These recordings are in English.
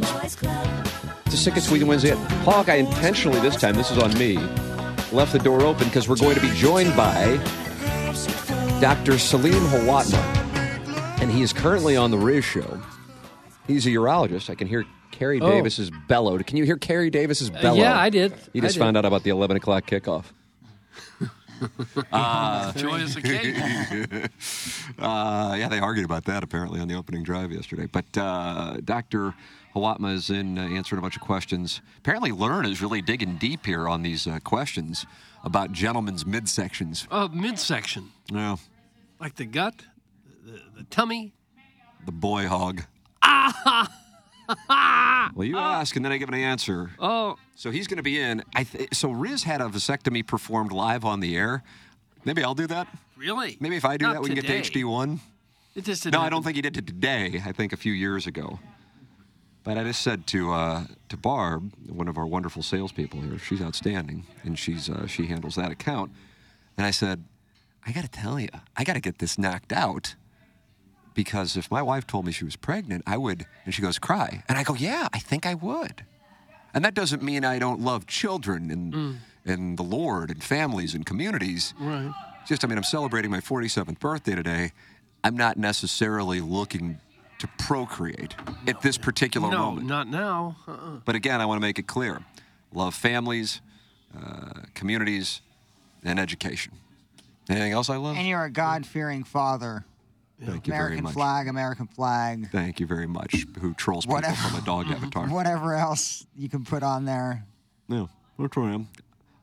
Headphones? Boys Club. It's the sickest Sweden Wednesday yet. Hog, I intentionally, this time, this is on me, left the door open because we're going to be joined by Dr. Salim Hawatmeh. And he is currently on the Riz Show. He's a urologist. I can hear Carrie Oh. Davis's bellowed. Can you hear Carrie Davis's uh, bellow? yeah, I did. You I just did. found out about the 11 o'clock kickoff. Uh, Joyous occasion. uh, yeah, they argued about that apparently on the opening drive yesterday. But uh, Dr. Hawatmeh is in uh, answering a bunch of questions. Apparently, Learn is really digging deep here on these uh, questions about gentlemen's midsections. Oh, midsection. Yeah, Like the gut, the, the tummy. the boy hog. Well, you ask and then I give an answer. Oh, So he's going to be in. I th- so Riz had a vasectomy performed live on the air. Maybe I'll do that. really? Maybe if I do Not that, we can get to HD one. It just No, I don't think he did it today. I think a few years ago. But I just said to uh, to Barb, one of our wonderful salespeople here, she's outstanding, and she's uh, she handles that account. And I said, I got to tell you, I got to get this knocked out because if my wife told me she was pregnant, I would. And she goes, cry, and I go, yeah, I think I would. And that doesn't mean I don't love children and and the Lord and families and communities. Right. Just, I mean, I'm celebrating my 47th birthday today. I'm not necessarily looking to procreate at this particular No, moment. not now. Uh-uh. But again, I want to make it clear love families, uh, communities, and education. Anything else I love? And you're a God fearing father. Thank you very American much. flag, American flag, Thank you very much. Who trolls people Whatever. from a dog avatar? whatever else you can put on there. No, that's where I am.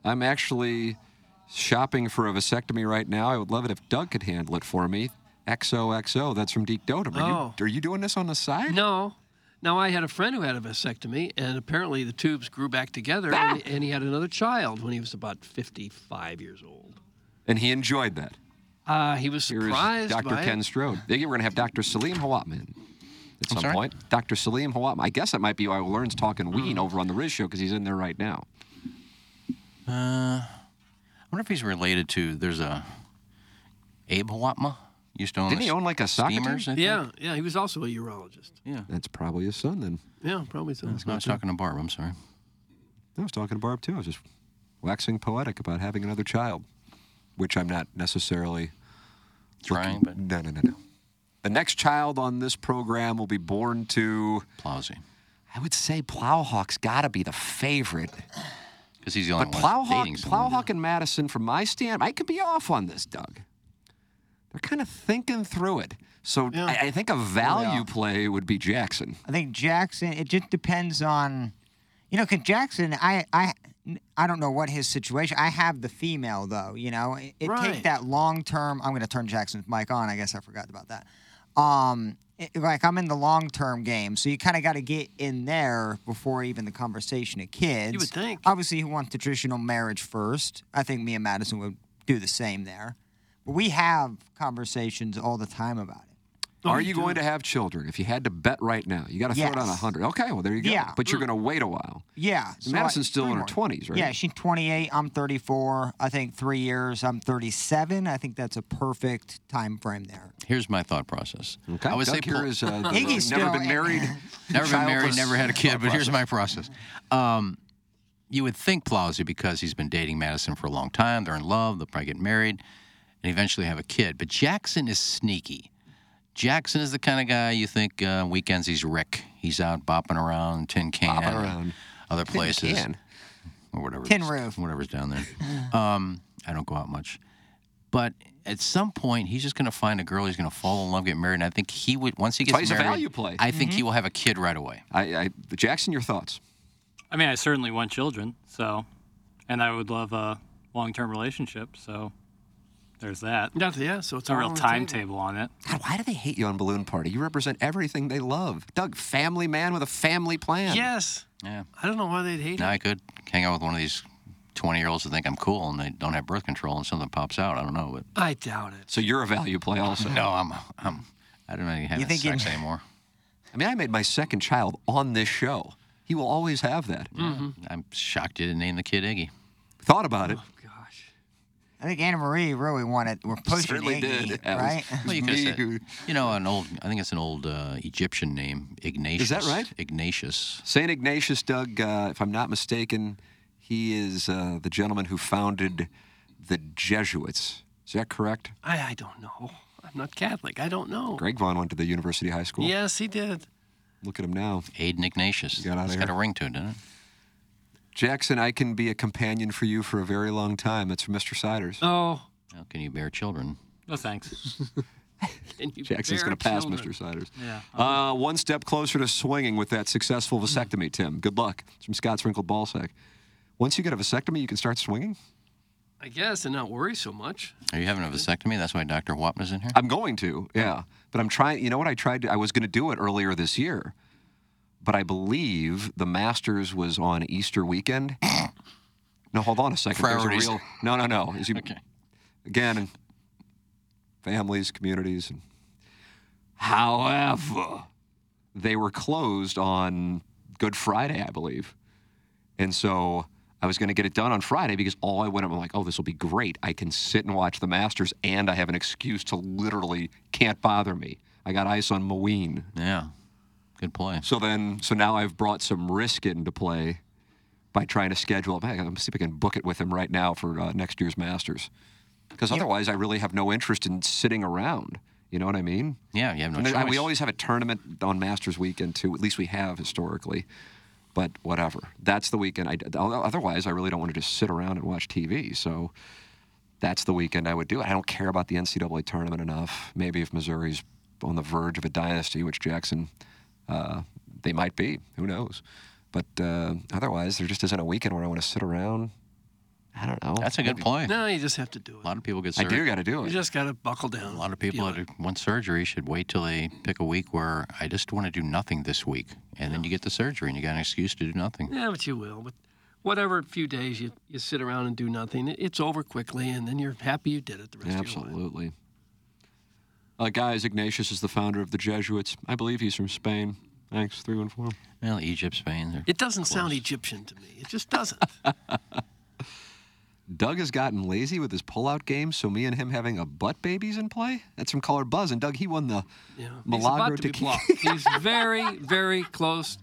I'm actually shopping for a vasectomy right now. I would love it if Doug could handle it for me. XOXO, that's from Deke Dotem. Are, Oh. you, are you doing this on the side? No. Now, I had a friend who had a vasectomy, and apparently the tubes grew back together, Ah! and, and he had another child when he was about 55 years old. And he enjoyed that. Uh, he was Here is surprised Dr. by Ken it. Strode. We're going to have Dr. Salim Hawatmeh at some sorry? point. Dr. Salim Hawatmeh. I guess that might be why Learn's talking ween Mm. over on the Riz show because he's in there right now. Uh, I wonder if he's related to. There's a Abe Hawatmeh used to own. Didn't he own like a soccer team? steamers? I think? Yeah, yeah, he was also a urologist. yeah. That's probably his son then. Yeah, probably so. No, I was talking to Barb. I'm sorry. I was talking to Barb too. I was just waxing poetic about having another child, which I'm not necessarily Trying, looking- No, no, no, no. The next child on this program will be born to. Plowsy, I would say Plowhawk's got to be the favorite. because he's the only But one Plowhawk, someone. Plowhawk and Madison, from my stand, I could be off on this, Doug. They're kind of thinking through it. So Yeah. I, I think a value are. play would be Jackson. I think Jackson. It just depends on, you know, because Jackson. I I I don't know what his situation. I have the female though. You know, it, it Right. take that long term. I'm going to turn Jackson's mic on. I guess I forgot about that. Um, it- like I'm in the long term game, so you kind of got to get in there before even the conversation of kids. You would think. Obviously, you want the traditional marriage first. I think me and Madison would do the same there. But we have conversations all the time about it. Oh, Are you you do? going to have children? If you had to bet right now, you got to throw it on Yes. 100. Okay, well, there you go. Yeah. But you're going to wait a while. Yeah. so I- Madison's still in her 20s, right? Yeah, she's 28. I'm 34. I think three years. I'm 37. I think that's a perfect time frame there. Here's my thought process. Okay. I would Doug say here pull- is, uh, Iggy's never still- been married. never been married, never had a kid, but here's my process. Um, you would think Plowsy, because he's been dating Madison for a long time, they're in love, they'll probably get married, and eventually have a kid. But Jackson is sneaky. Jackson is the kind of guy you think uh, weekends he's Rick. He's out bopping around, tin can, Bopping around. other places, Can. or whatever. Tin it's- roof. whatever's down there. um, I don't go out much, but at some point he's just going to find a girl. He's going to fall in love, get married, and I think he would once he That's why gets a married. value play. I think he will have a kid right away. I, I, Jackson, your thoughts? I mean, I certainly want children, so, and I would love a long-term relationship. So, there's that. Not yeah, so it's a real on the table. timetable on it. God, why do they hate you on Balloon Party? You represent everything they love. Doug, family man with a family plan. Yes. Yeah. I don't know why they'd hate Now it. I could hang out with one of these 20 year olds that think I'm cool and they don't have birth control and something pops out. I don't know, but I doubt it. So you're a value play also. no, I'm I'm I don't even have You think sex you- anymore. I mean, I made my second child on this show. He will always have that. I'm shocked you didn't name the kid Iggy. Thought about it. I think Anna Marie really wanted. We're pushing Certainly Iggy, did. That right? was Well, you could have said, you know, an old, I think it's an old uh, Egyptian name, Ignatius. Is that right? Ignatius. St. Ignatius, Doug, uh, if I'm not mistaken, he is uh, the gentleman who founded the Jesuits. Is that correct? I, I don't know. I'm not Catholic. I don't know. Greg Vaughn went to the University High School. Yes, he did. Look at him now. Aiden Ignatius. Got outta It's got here. a ring to it, doesn't it? Jackson, I can be a companion for you for a very long time. That's from Mr. Siders. Oh, How can you bear children? No thanks. and you Jackson's going to pass children. Mr. Siders. Yeah. Uh, one step closer to swinging with that successful vasectomy, Tim. Good luck. It's from Scott's Wrinkled Ballsack. Once you get a vasectomy, you can start swinging? I guess, and not worry so much. Are you having a vasectomy? That's why Dr. Wapner's in here? I'm going to, yeah. But I'm trying, you know what? I tried to, I was going to do it earlier this year, but I believe the Masters was on Easter weekend. no, hold on a second. There's a Priorities. real- no, no, no. Is you- Okay. Again, families, communities. And, however, they were closed on Good Friday, I believe. And so I was going to get it done on Friday because all I went up, I'm like, oh, this will be great. I can sit and watch the Masters, and I have an excuse to literally can't bother me. I got ice on Maween. Yeah. Good play. So then, so now I've brought some risk into play by trying to schedule it. I'm see if I can book it with him right now for uh, next year's Masters. Because otherwise, I really have no interest in sitting around. You know what I mean? Yeah, you have no And choice. we always have a tournament on Masters weekend too. At least we have historically. But whatever. That's the weekend. I, otherwise, I really don't want to just sit around and watch TV. So that's the weekend I would do it. I don't care about the NCAA tournament enough. Maybe if Missouri's on the verge of a dynasty, which Jackson, uh, they might be. Who knows? But uh, otherwise, there just isn't a weekend where I want to sit around. I don't know. That's a good point. No, you just have to do it. A lot of people get surgery. I surgery. do got to do it. You just got to buckle down. A lot of people that want surgery should wait till they pick a week where I just want to do nothing this week, and then you get the surgery and you got an excuse to do nothing. Yeah, but you will. But whatever few days you, you sit around and do nothing, it's over quickly, and then you're happy you did it the rest of your life. Absolutely. Uh, guys, Ignatius is the founder of the Jesuits. I believe he's from Spain. Thanks, three one four. Well, Egypt, Spain. they're It doesn't sound. Egyptian to me. It just doesn't. Doug has gotten lazy with his pullout game, so me and him having a butt babies in play. That's from Color Buzz, and Doug he won the Yeah. Milagro about to be tequila. He's very, very close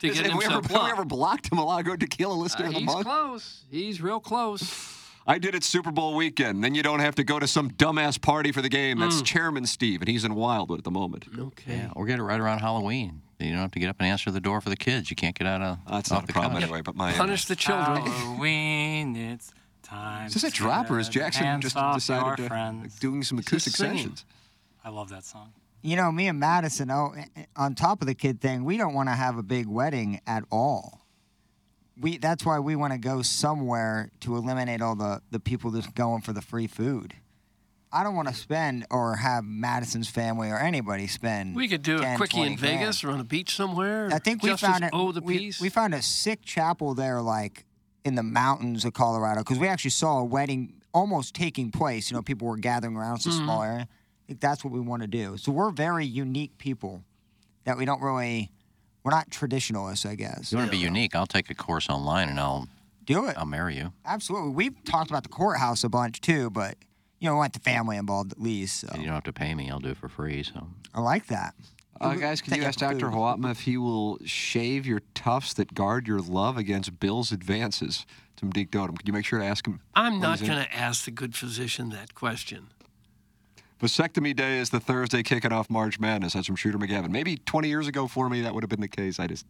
to Have getting we ever, himself have we blocked. ever blocked a Milagro Tequila listener Uh, of the he's month? close. He's real close. I did it Super Bowl weekend. Then you don't have to go to some dumbass party for the game. That's Chairman Steve, and he's in Wildwood at the moment. Okay. Yeah, or get it right around Halloween. You don't have to get up and answer the door for the kids. You can't get out of That's off not a the problem couch. anyway. But my Punish the children. Halloween, it's time. is this a drop or is Jackson just decided to friends. doing some acoustic sessions? I love that song. You know, me and Madison, oh, eh, eh, on top of the kid thing, we don't want to have a big wedding at all. We that's why we want to go somewhere to eliminate all the the people just going for the free food. I don't want to spend or have Madison's family or anybody spend. We could do a 10, quickie 20 in grand. Vegas or on a beach somewhere. I think we found as it. Oh, the we, piece. we found a sick chapel there, like in the mountains of Colorado, because we actually saw a wedding almost taking place. You know, people were gathering around. It's a Mm-hmm. small area. Like, that's what we want to do. So we're very unique people that we don't really. We're not traditionalists, I guess. If you want to be unique, I'll take a course online and I'll do it. I'll marry you. Absolutely. We've talked about the courthouse a bunch too, but you know, we want the family involved at least. So. And you don't have to pay me. I'll do it for free. So I like that. Uh, guys, can Take you ask Dr. food. Hawatmeh if he will shave your tufts that guard your love against Bill's advances? Some Deke Dotem. Can you make sure to ask him? I'm not going to ask the good physician that question. Vasectomy Day is the Thursday kicking off March Madness. That's from Shooter McGavin. Maybe 20 years ago for me, that would have been the case. I just,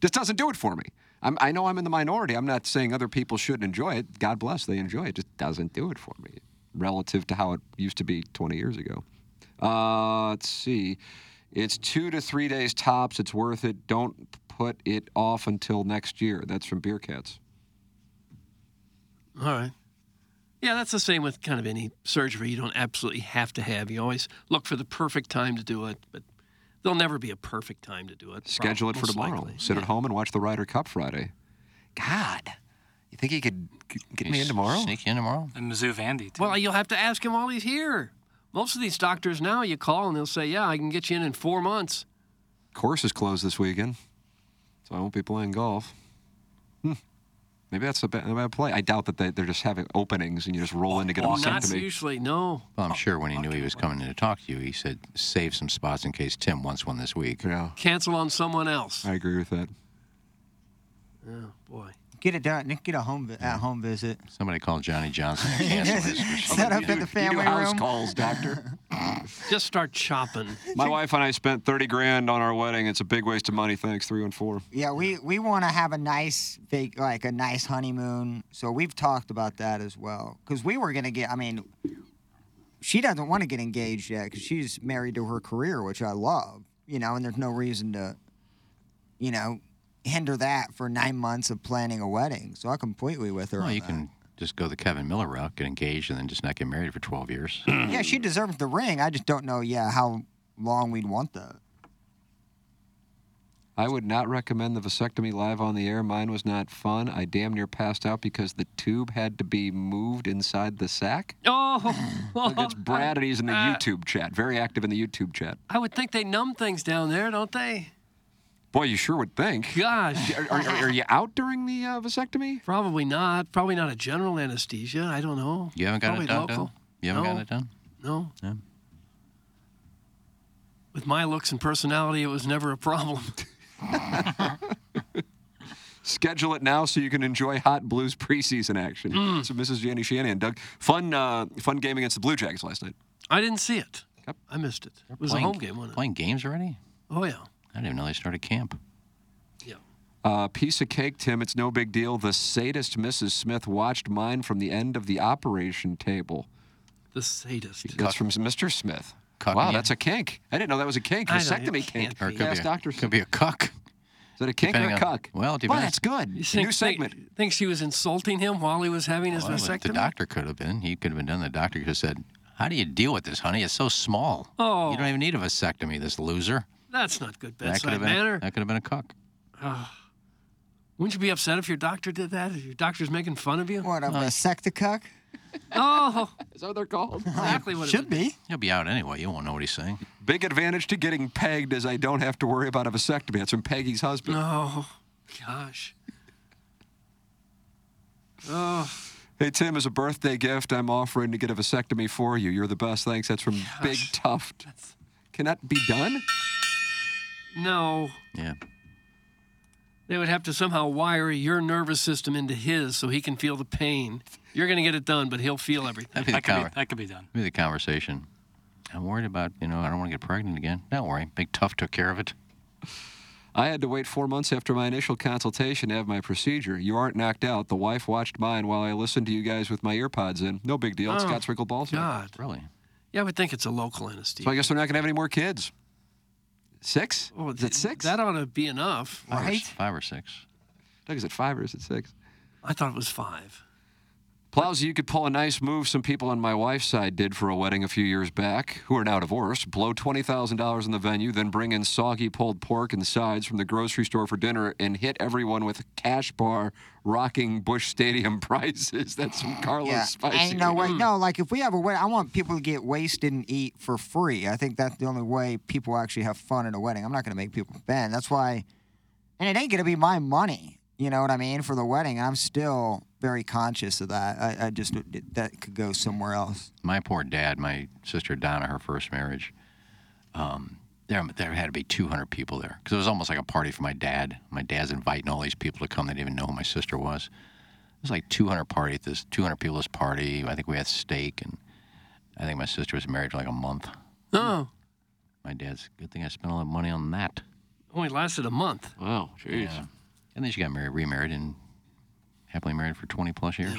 just doesn't do it for me. I'm, I know I'm in the minority. I'm not saying other people shouldn't enjoy it. God bless, they enjoy it. Just doesn't do it for me relative to how it used to be 20 years ago. Uh, let's see. It's two to three days tops. It's worth it. Don't put it off until next year. That's from Beer Cats. All right. Yeah, that's the same with kind of any surgery you don't absolutely have to have. You always look for the perfect time to do it, but there'll never be a perfect time to do it. Schedule it for tomorrow. likely. Sit at home and watch the Ryder Cup Friday. God, you think he could g- get me in tomorrow? Sneak you in tomorrow? And Mizzou Vandy, too. Well, you'll have to ask him while he's here. Most of these doctors now, you call and they'll say, "Yeah, I can get you in in four months." Course is closed this weekend, so I won't be playing golf. Hmm. Maybe that's a bad, a bad play. I doubt that they, they're just having openings and you just roll in to get a Not vasectomy. usually, no. Well, I'm sure when he knew he was coming in to talk to you, he said save some spots in case Tim wants one this week. Yeah, Cancel on someone else. I agree with that. Oh boy. Get it done. Get a home vi- at home visit. Somebody called Johnny Johnson to cancel his. Set up You at the family you do house room. calls, doctor. Just start chopping. My wife and I spent 30 grand on our wedding. It's a big waste of money. Thanks, three and four. Yeah, we we want to have a nice vac- like a nice honeymoon. So we've talked about that as well. Because we were gonna get. I mean, she doesn't want to get engaged yet because she's married to her career, which I love. You know, and there's no reason to, you know, hinder that for nine months of planning a wedding. So I completely with her. Well, on you that. can just go the Kevin Miller route, get engaged, and then just not get married for 12 years. Yeah, she deserves the ring. I just don't know. Yeah, how long we'd want that. I would not recommend the vasectomy live on the air. Mine was not fun. I damn near passed out because the tube had to be moved inside the sack. Oh, Look, it's Brad and he's in the Uh, YouTube chat. Very active in the YouTube chat. I would think they numb things down there, don't they? Boy, you sure would think. Gosh. Are, are, are you out during the uh, vasectomy? Probably not. Probably not a general anesthesia. I don't know. You haven't got Probably it done, local. Doug? You haven't no, gotten it done? No. No. With my looks and personality, it was never a problem. Schedule it now so you can enjoy hot Blues preseason action. Mm. So Mrs. Janie Shanahan, Doug, fun, uh, fun game against the Blue Jackets last night. I didn't see it. Yep. I missed it. It was playing, a home game, wasn't it? Playing games already? Oh, yeah. I didn't even know they started camp. Yeah. Uh, piece of cake, Tim. It's no big deal. The sadist Mrs. Smith watched mine from the end of the operation table. The sadist. That's from Mr. Smith. Cucking wow, that's a kink. I didn't know that was a kink. I know, Vasectomy it kink. can't Or it could, Yes, be a, Dr. could be a cuck. Is that a kink or a depending on- cuck? well, it Well, depends. that's good. You New think, segment. think, think she was insulting him while he was having his Well, vasectomy? the doctor could have been. He could have been done. The doctor could have said, How do you deal with this, honey? It's so small. Oh. You don't even need a vasectomy, this loser. That's not good That could bedside have been manner. that could have been a cuck. Wouldn't you be upset if your doctor did that? If your doctor's making fun of you? What a uh, vasectocuck? Oh, Is that what they're called? exactly what it Should would be. He'll be out anyway. You won't know what he's saying. Big advantage to getting pegged is I don't have to worry about a vasectomy. That's from Peggy's husband. Oh, gosh. Oh, Hey, Tim, as a birthday gift, I'm offering to get a vasectomy for you. You're the best. Thanks. That's from Big Tuft. Can that be done? No. Yeah. They would have to somehow wire your nervous system into his so he can feel the pain. You're going to get it done, but he'll feel everything. That'd be the, That could, be, that could be done. be the conversation. I'm worried about, you know, I don't want to get pregnant again. Don't worry. Big Tough took care of it. I had to wait four months after my initial consultation to have my procedure. You aren't knocked out. The wife watched mine while I listened to you guys with my earpods in. No big deal. It's Oh, Scott Sprinkle Balls. God. Really? Yeah, I would think it's a local anesthesia. So I guess they're not going to have any more kids. Six? Oh, is it six? That ought to be enough. Five or- five or six. Doug, is it five or is it six? I thought it was five. Plowsy, you could pull a nice move some people on my wife's side did for a wedding a few years back who are now divorced. Blow $20,000 in the venue, then bring in soggy pulled pork and sides from the grocery store for dinner and hit everyone with cash bar rocking Busch Stadium prices. That's some Carlos Yeah, spicy. ain't no way. No, like if we have a wedding, I want people to get wasted and eat for free. I think that's the only way people actually have fun at a wedding. I'm not going to make people spend. That's why, and it ain't going to be my money. You know what I mean for the wedding. I'm still very conscious of that. I, I just that could go somewhere else. My poor dad, my sister Donna, her first marriage. Um, there, there had to be 200 people there because it was almost like a party for my dad. My dad's inviting all these people to come. They didn't even know who my sister was. It was like 200 party at this 200 people at this party. I think we had steak, and I think my sister was married for like a month. Oh, My dad's good thing I spent all that money on that. only lasted a month. Wow, jeez. Yeah. And then she got married, remarried, and happily married for 20 plus years.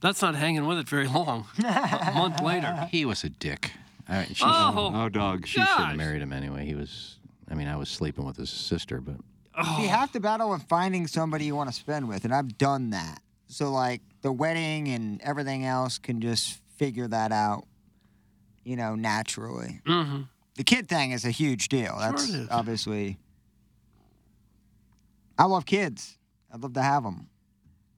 That's not hanging with it very long. a month later. He was a dick. I, she, Oh, Oh, dog. she shouldn't have married him anyway. He was. I mean, I was sleeping with his sister, but You have to battle with finding somebody you want to spend with, and I've done that. So like the wedding and everything else can just figure that out, you know, naturally. Mm-hmm. The kid thing is a huge deal. That's it is. obviously. I love kids. I'd love to have them,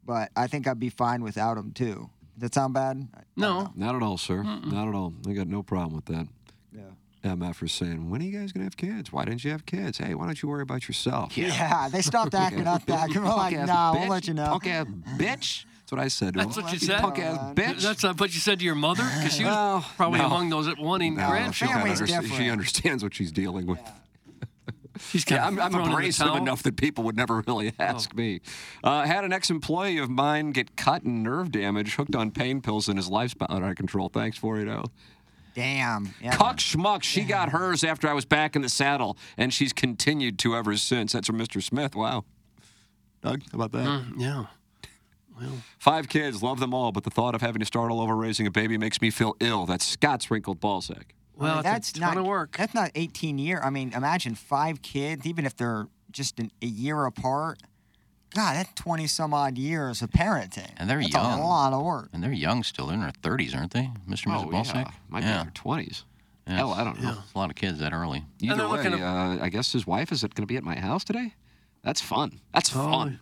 but I think I'd be fine without them too. Does that sound bad? I- I don't No. Not at all, sir. Not at all. I got no problem with that. Yeah. MF is saying, when are you guys going to have kids? Why didn't you have kids? Hey, why don't you worry about yourself? Yeah, they stopped acting up that. We're like, Punk-ass nah, bitch. we'll let you know. Punk-ass bitch. That's what I said to That's him. what you said? Punk-ass bitch. That's not what you said to your mother? Because she was Well, probably no. among those that wanting No, grandchildren. she, under- she understands what she's dealing with. She's kind Yeah, of I'm, I'm thrown in abrasive enough that people would never really ask me. Uh, had an ex-employee of mine get cut and nerve damage, hooked on pain pills, and his life's out of control. Thanks for it, oh. Damn. Yeah. Cuck schmuck, she got hers after I was back in the saddle, and she's continued to ever since. That's from Mr. Smith. Wow. Doug, how about that? Mm, yeah. Five kids, love them all, but the thought of having to start all over raising a baby makes me feel ill. That's Scott's wrinkled ballsack. Well, I mean, that's a ton not of work. That's not 18 year. I mean, imagine five kids, even if they're just an, a year apart. God, that's 20 some odd years of parenting. And they're that's young. a lot of work. and they're young still. They're in their 30s, aren't they, Mr. and Mrs. Balsack? Oh, Might be in their 20s. Yeah. Hell, I don't know. A lot of kids that early. Either way, looking at- uh, I guess his wife is going to be at my house today. That's fun. That's Oh, fun.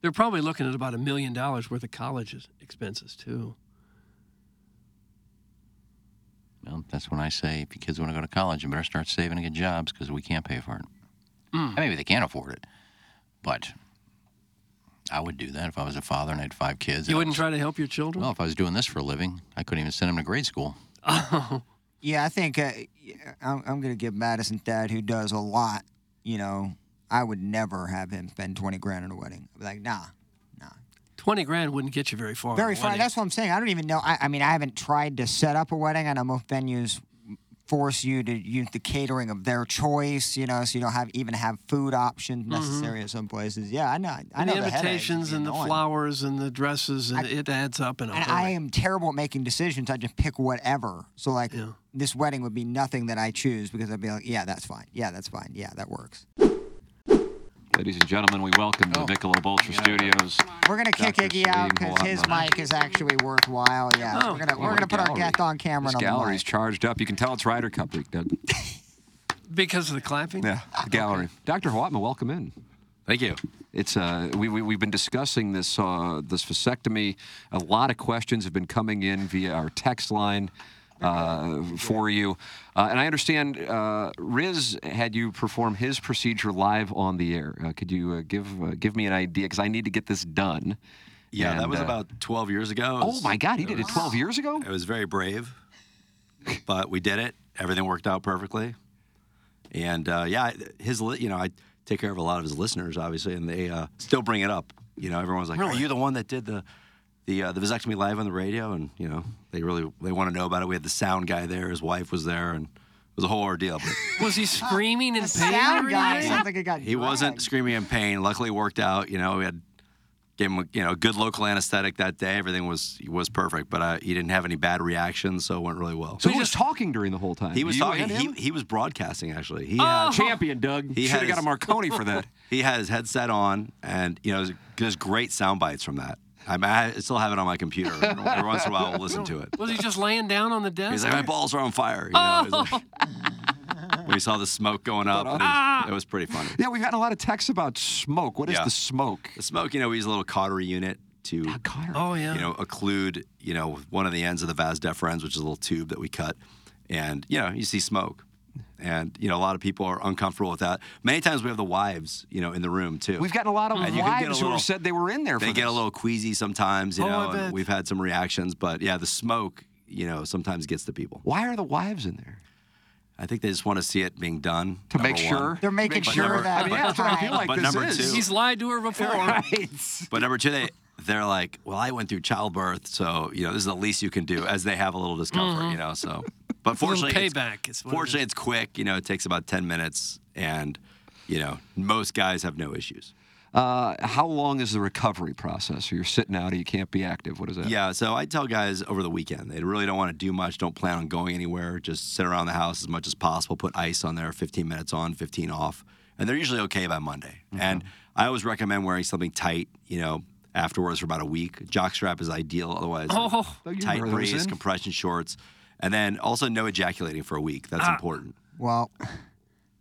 They're probably looking at about a million dollars worth of college expenses, too. Well, that's when I say if your kids want to go to college, you better start saving and get jobs because we can't pay for it. Mm. Maybe they can't afford it, but I would do that if I was a father and I had five kids. You wouldn't was- try to help your children? Well, if I was doing this for a living, I couldn't even send them to grade school. Oh, Yeah, I think uh, I'm, I'm going to give Madison dad, who does a lot, you know, I would never have him spend 20 grand on a wedding. I'd be like, nah. 20 grand wouldn't get you very far. Very far. That's what I'm saying. I don't even know. I, I mean, I haven't tried to set up a wedding. I know most venues force you to use the catering of their choice, you know, so you don't have even have food options necessary at some places. Yeah, I know. I Mm-hmm. And know the the invitations It's and the flowers and the dresses, and it adds up in a And. I am terrible at making decisions. I just pick whatever. So like this wedding would be nothing that I choose because I'd be like, yeah, that's fine. Yeah, that's fine. Yeah, that works. Ladies and gentlemen, we welcome to the Michelob Ultra Studios. We're gonna kick Dr. Iggy out Salim because his Hawatmeh. mic is actually worthwhile. Yeah, Oh. we're gonna Oh, we're what gonna a put our gallery. guest on camera This and on the gallery's mic. charged up. You can tell it's Ryder Cup week, Doug. because of the clapping? Yeah, the gallery. Dr. Hawatmeh, welcome in. Thank you. It's uh, we, we we've been discussing this uh, this vasectomy. A lot of questions have been coming in via our text line for you, uh, and I understand uh, Riz had you perform his procedure live on the air. Uh, could you uh, give uh, give me an idea? Because I need to get this done. Yeah, that was uh, about 12 years ago. It Oh my God, he did it 12 years ago. It was very brave, but we did it. Everything worked out perfectly. And uh, yeah, his you know I take care of a lot of his listeners obviously, and they uh, still bring it up. You know, everyone's like, "Are you the one that did the the uh, the vasectomy live on the radio?" And you know, they really they want to know about it. We had the sound guy there. His wife was there, and it was a whole ordeal. But Was he screaming in pain? Sound guy anything? sounds like it got he wasn't screaming in pain. Luckily, it worked out. You know, we had gave him a, you know a good local anesthetic that day. Everything was was perfect, but uh, he didn't have any bad reactions, so it went really well. So he was talking during the whole time. He was You talking. He, he was broadcasting actually. He Oh. had champion, Doug. He should have got a Marconi for that. he had his headset on, and you know, there's, there's great sound bites from that. I, I still have it on my computer. Every once in a while, we'll listen to it. Was he just laying down on the desk? He's like, my balls are on fire. You know, He's like- oh. when he saw the smoke going up, and it, was, it was pretty funny. Yeah, we've gotten a lot of texts about smoke. What is Yeah. the smoke? The smoke, you know, we use a little cautery unit to, Oh yeah. you know, occlude, you know, one of the ends of the vas deferens, which is a little tube that we cut, and you know, you see smoke, and you know, a lot of people are uncomfortable with that. Many times we have the wives, you know, in the room too. We've gotten a lot of And you can a wives who little- have said they were in there. they for get a little queasy sometimes, you Oh, know, and we've had some reactions, but yeah, the smoke, you know, sometimes gets to people. Why are the wives in there? I think they just want to see it being done To number make one. sure? They're making But sure number- that. I mean, yeah, that's what I feel like But this number is. two- He's lied to her before. But number two, they they're like, well, I went through childbirth, so you know this is the least you can do, as they have a little discomfort, you know. So, but Mm-hmm. A little fortunately, it's, payback. is what it fortunately, is. it's quick. You know, it takes about ten minutes, and you know, most guys have no issues. Uh, how long is the recovery process? So you're sitting out, or you can't be active. What is that? Yeah, so I tell guys over the weekend they really don't want to do much, don't plan on going anywhere, just sit around the house as much as possible, put ice on there, 15 minutes on, 15 off, and they're usually okay by Monday. And I always recommend wearing something tight, you know, afterwards for about a week. Jockstrap is ideal, otherwise Oh, tight wear those briefs, in? compression shorts, and then also no ejaculating for a week. That's important. Well,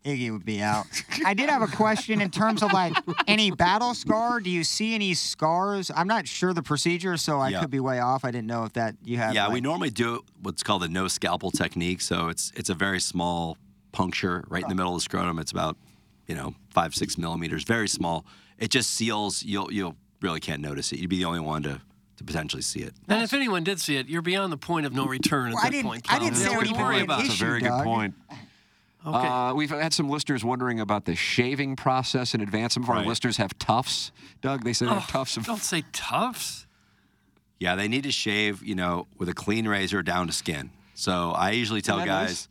Iggy would be out. I did have a question in terms of like any battle scar. Do you see any scars? I'm not sure the procedure, so I Yeah. could be way off. I didn't know if that you have. Yeah, we normally do what's called a no scalpel technique. So it's it's a very small puncture right in the oh. middle of the scrotum. It's about you know five six millimeters, very small. It just seals. You'll you'll really can't notice it. You'd be the only one to to potentially see it. And if anyone did see it, you're beyond the point of no return at Well, I that didn't- point. I didn't say Yeah, it would worry about it. That's a very issue, good point. Okay. Uh, we've had some listeners wondering about the shaving process in advance. Some of our Right. listeners have tufts. Doug, they say they have Oh, tufts. Of, Don't say tufts. Yeah, they need to shave. You know, with a clean razor down to skin. So I usually tell that guys. nice?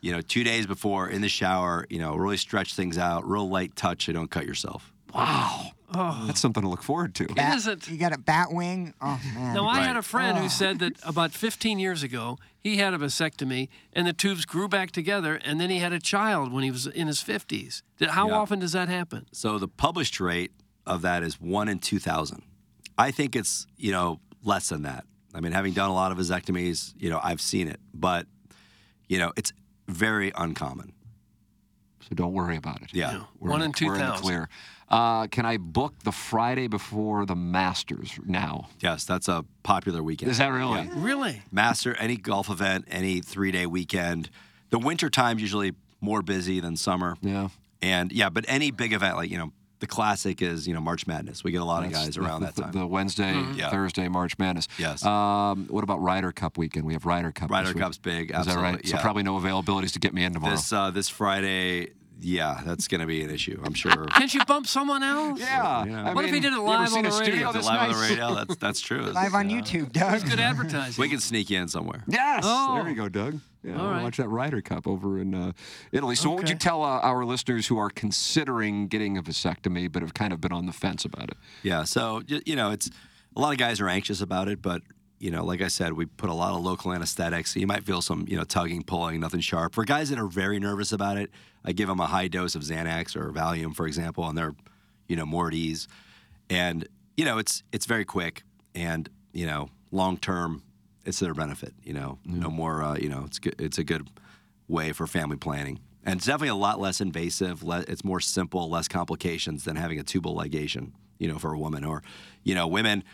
You know, two days before in the shower, you know, really stretch things out, real light touch, so don't cut yourself. wow. Oh. That's something to look forward to. Bat- isn't. You got a bat wing. Oh man. Now, I had a friend Oh. who said that about 15 years ago, he had a vasectomy and the tubes grew back together, and then he had a child when he was in his 50s. Did- How Yeah. often does that happen? So the published rate of that is one in 2,000. I think it's, you know, less than that. I mean, having done a lot of vasectomies, you know, I've seen it, but, you know, it's very uncommon. So don't worry about it. Yeah. We're One in in the- we're in the 2,000. Clear. Uh, can I book the Friday before the Masters now? Yes, that's a popular weekend. Is that really? Yeah. Really? Master, any golf event, any three day weekend. The winter time's usually more busy than summer. Yeah. And yeah, but any big event, like, you know, the classic is, you know, March Madness. We get a lot of guys around the, that time. The Wednesday, Yeah. Thursday, March Madness. Yes. Um, what about Ryder Cup weekend? We have Ryder Cup. Ryder this week. Cup's big. Is that right? absolutely, So probably no availabilities to get me in tomorrow. This uh, this Friday, yeah, that's going to be an issue. I'm sure. Can't you bump someone else? yeah. Yeah. I What if he did it live on a the radio? Is it this live on the radio? That's that's true. Live on YouTube, Doug. Good advertising. We can sneak you in somewhere. Yes. Oh. There you go, Doug. Yeah, All I'll right. watch that Ryder Cup over in uh, Italy. So, what would you tell uh, our listeners who are considering getting a vasectomy but have kind of been on the fence about it? Yeah. So you know, it's a lot of guys are anxious about it, but you know, like I said, we put a lot of local anesthetics. So you might feel some, you know, tugging, pulling, nothing sharp. For guys that are very nervous about it, I give them a high dose of Xanax or Valium, for example, and they're, you know, more at ease. And you know, it's it's very quick, and you know, long term, it's their benefit. You know, no more. Uh, you know, it's good. It's a good way for family planning. And it's definitely a lot less invasive. Le- it's more simple, less complications than having a tubal ligation, you know, for a woman. Or, you know, women,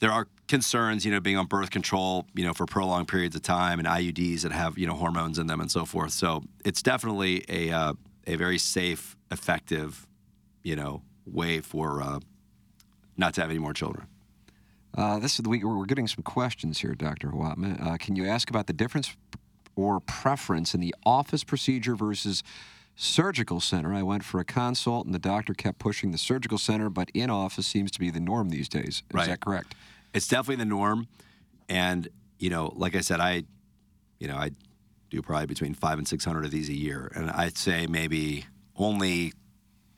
there are concerns, you know, being on birth control, you know, for prolonged periods of time and IUDs that have, you know, hormones in them and so forth. So it's definitely a, uh, a very safe, effective, you know, way for uh, not to have any more children. Uh, this is the week we're we're getting some questions here, Dr. Watman. Uh, can you ask about the difference or preference in the office procedure versus surgical center? I went for a consult, and the doctor kept pushing the surgical center, but in office seems to be the norm these days. Is Right. that correct? It's definitely the norm. And, you know, like I said, I, you know, I do probably between five and 600 of these a year. And I'd say maybe only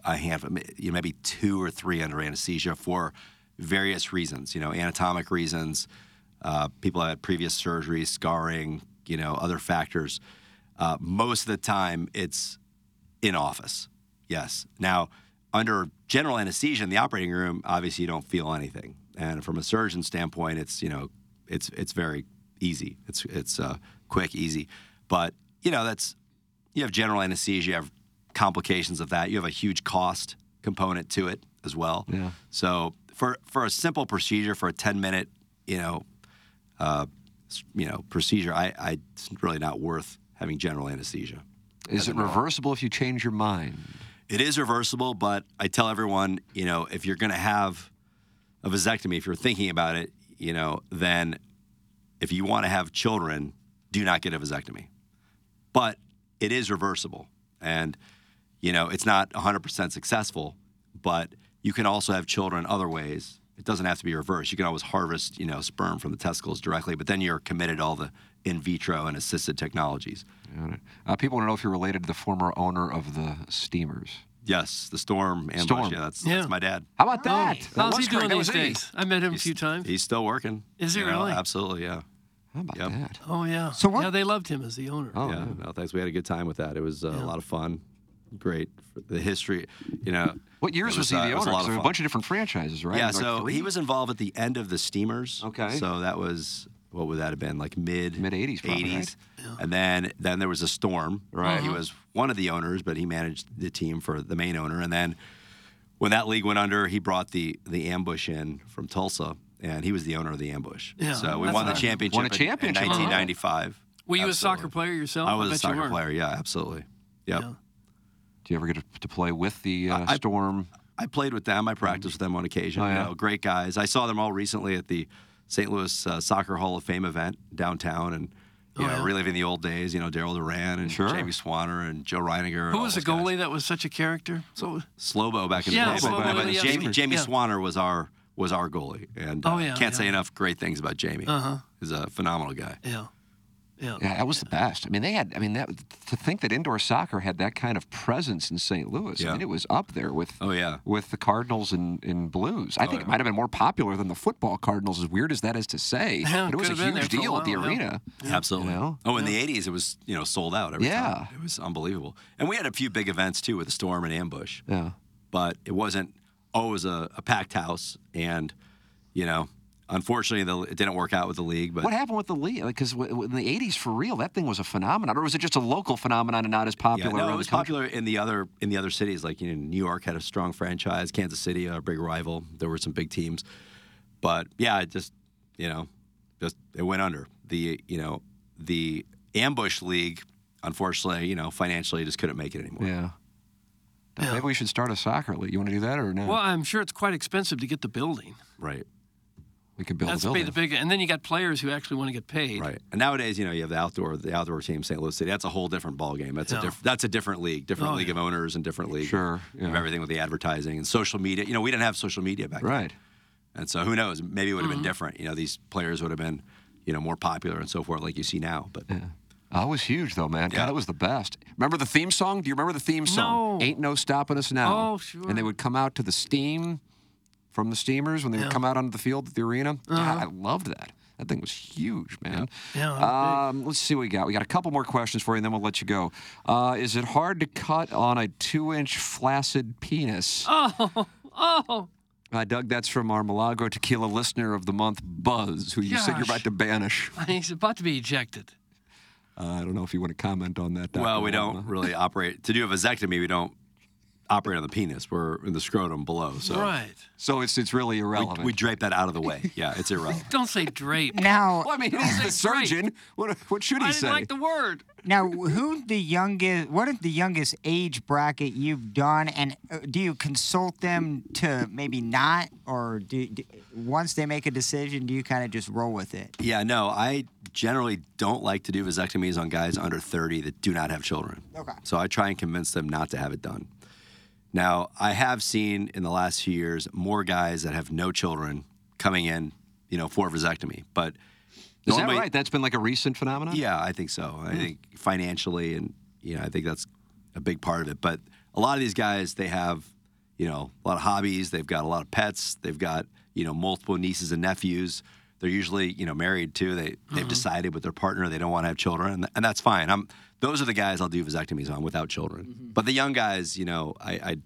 a handful, you know, maybe two or three under anesthesia for various reasons, you know, anatomic reasons, uh, people that had previous surgery, scarring, you know, other factors. Uh, most of the time, it's in office. Yes. Now, under general anesthesia in the operating room, obviously you don't feel anything. and from a surgeon standpoint, it's you know, it's it's very easy. It's it's uh, quick, easy, but you know that's you have general anesthesia, you have complications of that. You have a huge cost component to it as well. Yeah. So for for a simple procedure, for a ten minute, you know, uh, you know procedure, I, I it's really not worth having general anesthesia. Is it reversible if you change your mind? It is reversible, but I tell everyone, you know, if you're going to have a vasectomy, if you're thinking about it, you know, then if you want to have children, do not get a vasectomy. But it is reversible. And, you know, it's not 100% successful, but you can also have children other ways. It doesn't have to be reversed. You can always harvest, you know, sperm from the testicles directly, but then you're committed to all the in vitro and assisted technologies. Got it. Uh, people want to know if you're related to the former owner of the steamers. Yes, the Storm ambush. Storm. Yeah, that's, Yeah. that's my dad. How about that? That How's he was great. doing That these was easy. days? I met him a few times. He's still working. Is he You know, really? Absolutely, yeah. How about Yep. that? Oh yeah. So what- Yeah, they loved him as the owner. Oh, yeah, yeah. no, thanks. We had a good time with that. It was uh, Yeah. a lot of fun. Great. For the history, you know. What years it was, he uh, the it was owner? a lot 'Cause of there were a bunch of different franchises, right? Yeah, Like so three? he was involved at the end of the Steamers. Okay. So that was what would that have been? Like mid Mid 80s probably, 80s. And then then there was a Storm. Right. He was one of the owners, but he managed the team for the main owner. And then when that league went under, he brought the the Ambush in from Tulsa, and he was the owner of the Ambush. Yeah, so we won the championship. Won a in- championship. in Uh-huh. 1995. Were you a soccer player yourself? I was bet a soccer player. Yeah, absolutely. Yep. Yeah. Do you ever get to, to play with the uh, I- Storm? I played with them. I practiced with them on occasion. Oh, yeah? You know, great guys. I saw them all recently at the St. Louis uh, Soccer Hall of Fame event downtown, and you Oh, know, yeah. reliving the old days. You know, Daryl Doran and Sure. Jamie Swanner and Joe Reiniger. Who was the those guys. goalie that was such a character? So Slobo back in Yeah, the day. Slobo, but, but yeah, Jamie, yeah. Jamie Yeah. Swanner was our was our goalie, and uh, Oh, yeah, can't say enough great things about Jamie. Uh-huh. He's a phenomenal guy. yeah, yeah. Yeah, that was the best. I mean, they had. I mean, that to think that indoor soccer had that kind of presence in St. Louis. I Yeah. mean, it was up there with. Oh yeah. With the Cardinals and, and Blues, I oh, think it might have been more popular than the football Cardinals. As weird as that is to say, Yeah, but it was a could have been huge a deal at the yeah. arena. Absolutely. You know? Oh, in the '80s, it was you know sold out every Yeah. time. It was unbelievable. And we had a few big events too with the Storm and Ambush. Yeah. but it wasn't oh, always a, a packed house. And, you know, unfortunately, the, it didn't work out with the league. But What happened with the league? Because w- in the '80s, for real, that thing was a phenomenon, or was it just a local phenomenon and not as yeah, popular? no, it was popular in the other in the other cities. Like you know, New York had a strong franchise. Kansas City, a big rival. There were some big teams, but yeah, it just you know, just it went under. The you know the ambush league, unfortunately, you know, financially just couldn't make it anymore. Yeah. Yeah. Maybe we should start a soccer league. You want to do that or no? Well, I'm sure it's quite expensive to get the building. Right. We could build That's a to building. the big, and then you got players who actually want to get paid. Right. And nowadays, you know, you have the outdoor the outdoor team, St. Louis City. That's a whole different ballgame. That's Yeah. a diff- that's a different league, different Oh, league yeah. of owners and different league. Sure, Of yeah. everything with the advertising and social media. You know, we didn't have social media back then. Right. And so who knows? Maybe it would have Mm-hmm. been different. You know, these players would have been, you know, more popular and so forth, like you see now. But Oh, it was huge though, man. God, Yeah. it was the best. Remember the theme song? Do you remember the theme song? No. Ain't no stopping us now. Oh, sure. And they would come out to the steam from the steamers when they would Yeah. Uh-huh. come out onto the field at the arena. God, I loved that. That thing was huge, man. Yeah, it was Um, let's see what we got. We got a couple more questions for you, and then we'll let you go. Uh, is it hard to cut on a two-inch flaccid penis? Oh, oh. Uh, Doug, that's from our Milagro Tequila listener of the month, Buzz, who you said you're about to banish. He's about to be ejected. Uh, I don't know if you want to comment on that. Dr. well, we Waltman. don't really operate to do a vasectomy. We don't operate on the penis. We're in the scrotum below. So Right. So it's it's really we, irrelevant. we drape that out of the way. Yeah, it's irrelevant. Don't say drape. Now, well, I mean, he's the surgeon. What what should he say? I didn't say? like the word. now, who the youngest? What is the youngest age bracket you've done? And uh, do you consult them to maybe not, or do, do once they make a decision, do you kind of just roll with it? Yeah, no, I generally don't like to do vasectomies on guys under 30 that do not have children. Okay. So I try and convince them not to have it done. Now, I have seen in the last few years more guys that have no children coming in, you know, for vasectomy. But Is that right? That's been like a recent phenomenon. Yeah, I think so. I hmm. think financially, and you know, I think that's a big part of it. But a lot of these guys, they have, you know, a lot of hobbies. They've got a lot of pets. They've got, you know, multiple nieces and nephews. They're usually, you know, married too. They they've uh-huh. decided with their partner they don't want to have children, and, and that's fine. I'm those are the guys I'll do vasectomies on without children. Mm-hmm. But the young guys, you know, I, I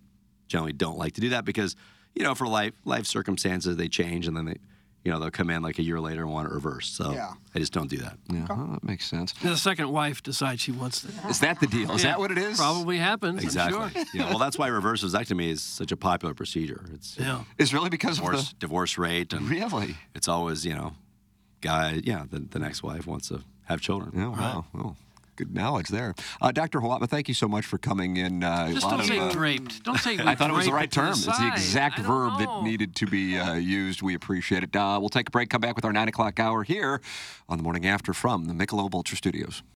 generally don't like to do that because, you know, for life life circumstances, they change, and then they, you know, they'll come in like a year later and want it reversed. So Yeah. I just don't do that. Yeah, well, that makes sense. The second wife decides she wants to. Is that the deal? Is Yeah, that what it is? Probably happens. Exactly. I'm sure. yeah. Well, that's why reverse vasectomy is such a popular procedure. It's Yeah. It's really because of divorce the divorce rate, and really. it's always you know, guy. Yeah, the, the next wife wants to have children. Yeah, wow. Well, oh. Good knowledge there. Uh, Dr. Hawatmeh, thank you so much for coming in. Uh, Just don't of, say uh, draped. Don't say. I thought it was the right term. It's the exact verb that needed to be uh, used. We appreciate it. Uh, we'll take a break, come back with our 9 o'clock hour here on the morning after from the Michelob Ultra Studios.